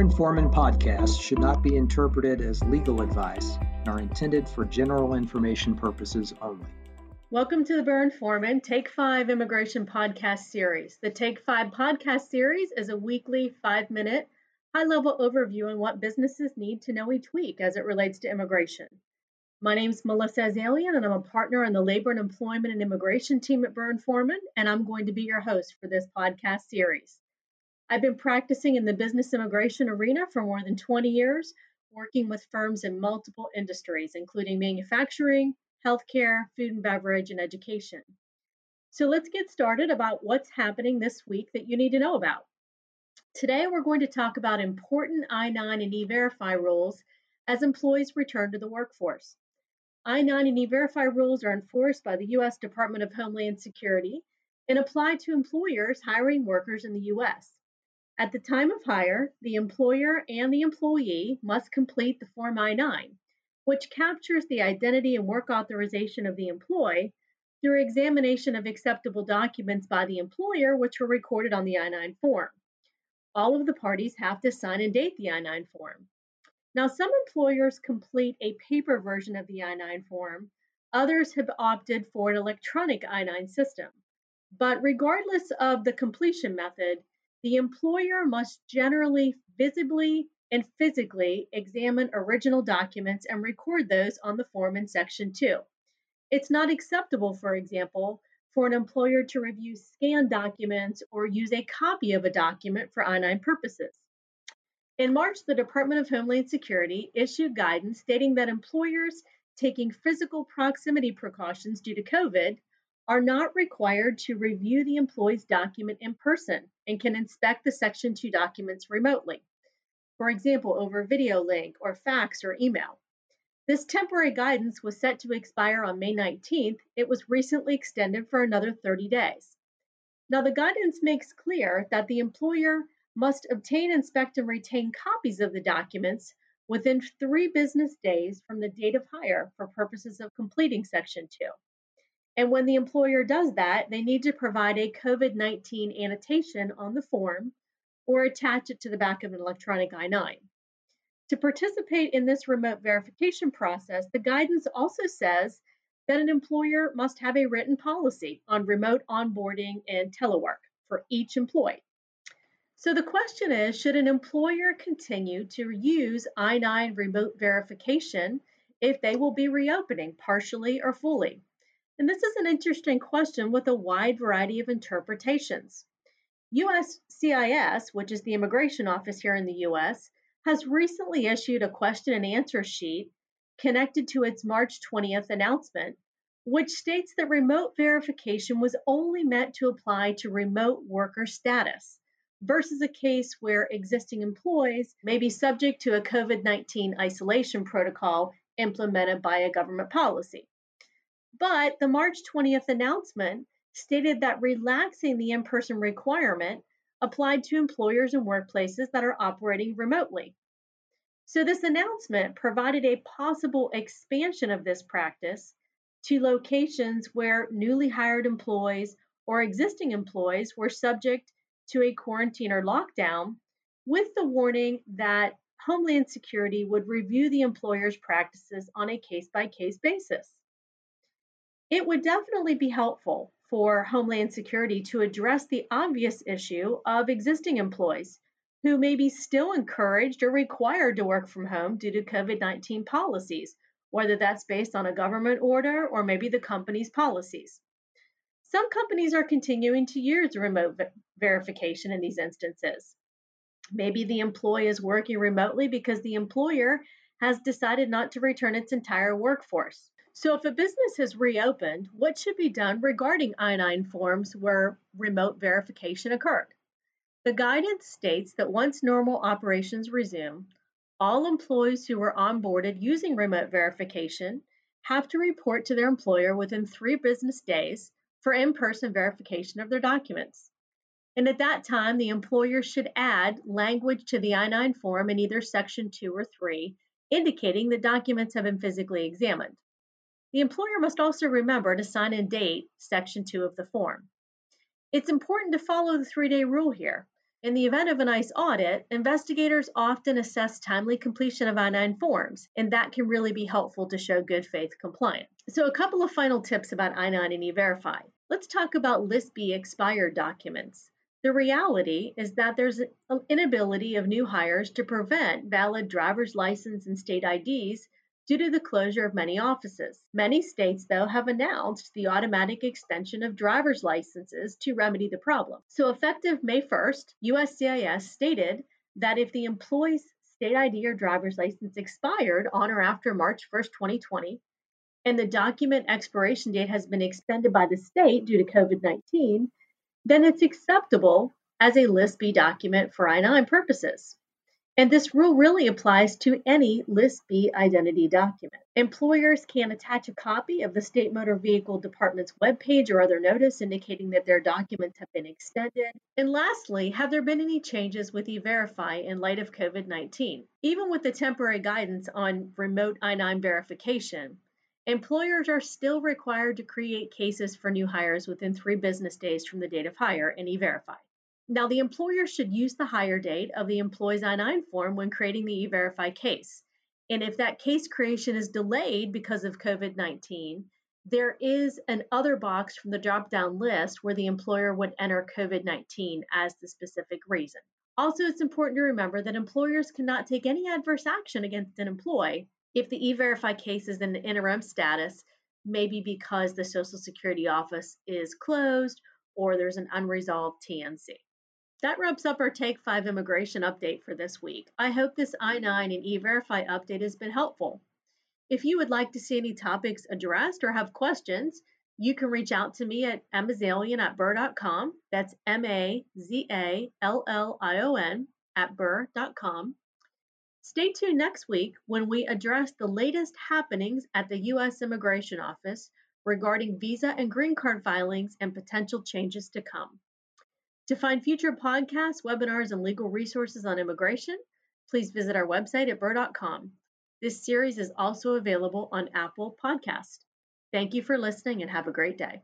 Burr Forman podcasts should not be interpreted as legal advice and are intended for general information purposes only. Welcome to the Burr Forman Take 5 Immigration Podcast Series. The Take 5 podcast series is a weekly five minute high level overview on what businesses need to know each week as it relates to immigration. My name is Melissa Azallion, and I'm a partner in the Labor and Employment and Immigration team at Burr Forman, and I'm going to be your host for this podcast series. I've been practicing in the business immigration arena for more than 20 years, working with firms in multiple industries, including manufacturing, healthcare, food and beverage, and education. So let's get started about what's happening this week that you need to know about. Today, we're going to talk about important I 9 and E Verify rules as employees return to the workforce. I 9 and E Verify rules are enforced by the U.S. Department of Homeland Security and apply to employers hiring workers in the U.S. At the time of hire, the employer and the employee must complete the Form I 9, which captures the identity and work authorization of the employee through examination of acceptable documents by the employer, which were recorded on the I 9 form. All of the parties have to sign and date the I 9 form. Now, some employers complete a paper version of the I 9 form, others have opted for an electronic I 9 system. But regardless of the completion method, the employer must generally visibly and physically examine original documents and record those on the form in Section 2. It's not acceptable, for example, for an employer to review scanned documents or use a copy of a document for I 9 purposes. In March, the Department of Homeland Security issued guidance stating that employers taking physical proximity precautions due to COVID are not required to review the employee's document in person and can inspect the Section 2 documents remotely, for example, over video link or fax or email. This temporary guidance was set to expire on May 19th. It was recently extended for another 30 days. Now, the guidance makes clear that the employer must obtain, inspect, and retain copies of the documents within three business days from the date of hire for purposes of completing Section 2. And when the employer does that, they need to provide a COVID 19 annotation on the form or attach it to the back of an electronic I 9. To participate in this remote verification process, the guidance also says that an employer must have a written policy on remote onboarding and telework for each employee. So the question is should an employer continue to use I 9 remote verification if they will be reopening partially or fully? And this is an interesting question with a wide variety of interpretations. USCIS, which is the immigration office here in the US, has recently issued a question and answer sheet connected to its March 20th announcement, which states that remote verification was only meant to apply to remote worker status versus a case where existing employees may be subject to a COVID 19 isolation protocol implemented by a government policy. But the March 20th announcement stated that relaxing the in person requirement applied to employers and workplaces that are operating remotely. So, this announcement provided a possible expansion of this practice to locations where newly hired employees or existing employees were subject to a quarantine or lockdown, with the warning that Homeland Security would review the employer's practices on a case by case basis. It would definitely be helpful for Homeland Security to address the obvious issue of existing employees who may be still encouraged or required to work from home due to COVID 19 policies, whether that's based on a government order or maybe the company's policies. Some companies are continuing to use remote ver- verification in these instances. Maybe the employee is working remotely because the employer has decided not to return its entire workforce. So, if a business has reopened, what should be done regarding I 9 forms where remote verification occurred? The guidance states that once normal operations resume, all employees who were onboarded using remote verification have to report to their employer within three business days for in person verification of their documents. And at that time, the employer should add language to the I 9 form in either Section 2 or 3, indicating that documents have been physically examined. The employer must also remember to sign and date Section 2 of the form. It's important to follow the three day rule here. In the event of an ICE audit, investigators often assess timely completion of I 9 forms, and that can really be helpful to show good faith compliance. So, a couple of final tips about I 9 and E Verify. Let's talk about List B expired documents. The reality is that there's an inability of new hires to prevent valid driver's license and state IDs due to the closure of many offices. Many states, though, have announced the automatic extension of driver's licenses to remedy the problem. So, effective May 1st, USCIS stated that if the employee's state ID or driver's license expired on or after March 1st, 2020, and the document expiration date has been extended by the state due to COVID 19, then it's acceptable as a List B document for I 9 purposes. And this rule really applies to any List B identity document. Employers can attach a copy of the State Motor Vehicle Department's webpage or other notice indicating that their documents have been extended. And lastly, have there been any changes with eVerify in light of COVID 19? Even with the temporary guidance on remote I 9 verification, employers are still required to create cases for new hires within three business days from the date of hire in eVerify. Now, the employer should use the hire date of the employee's I 9 form when creating the E-Verify case. And if that case creation is delayed because of COVID 19, there is an other box from the drop down list where the employer would enter COVID 19 as the specific reason. Also, it's important to remember that employers cannot take any adverse action against an employee if the e verify case is in the interim status, maybe because the Social Security office is closed or there's an unresolved TNC. That wraps up our Take 5 immigration update for this week. I hope this I 9 and E Verify update has been helpful. If you would like to see any topics addressed or have questions, you can reach out to me at mazallion at burr.com. That's M A Z A L L I O N at burr.com. Stay tuned next week when we address the latest happenings at the U.S. Immigration Office regarding visa and green card filings and potential changes to come. To find future podcasts, webinars, and legal resources on immigration, please visit our website at burr.com. This series is also available on Apple Podcast. Thank you for listening and have a great day.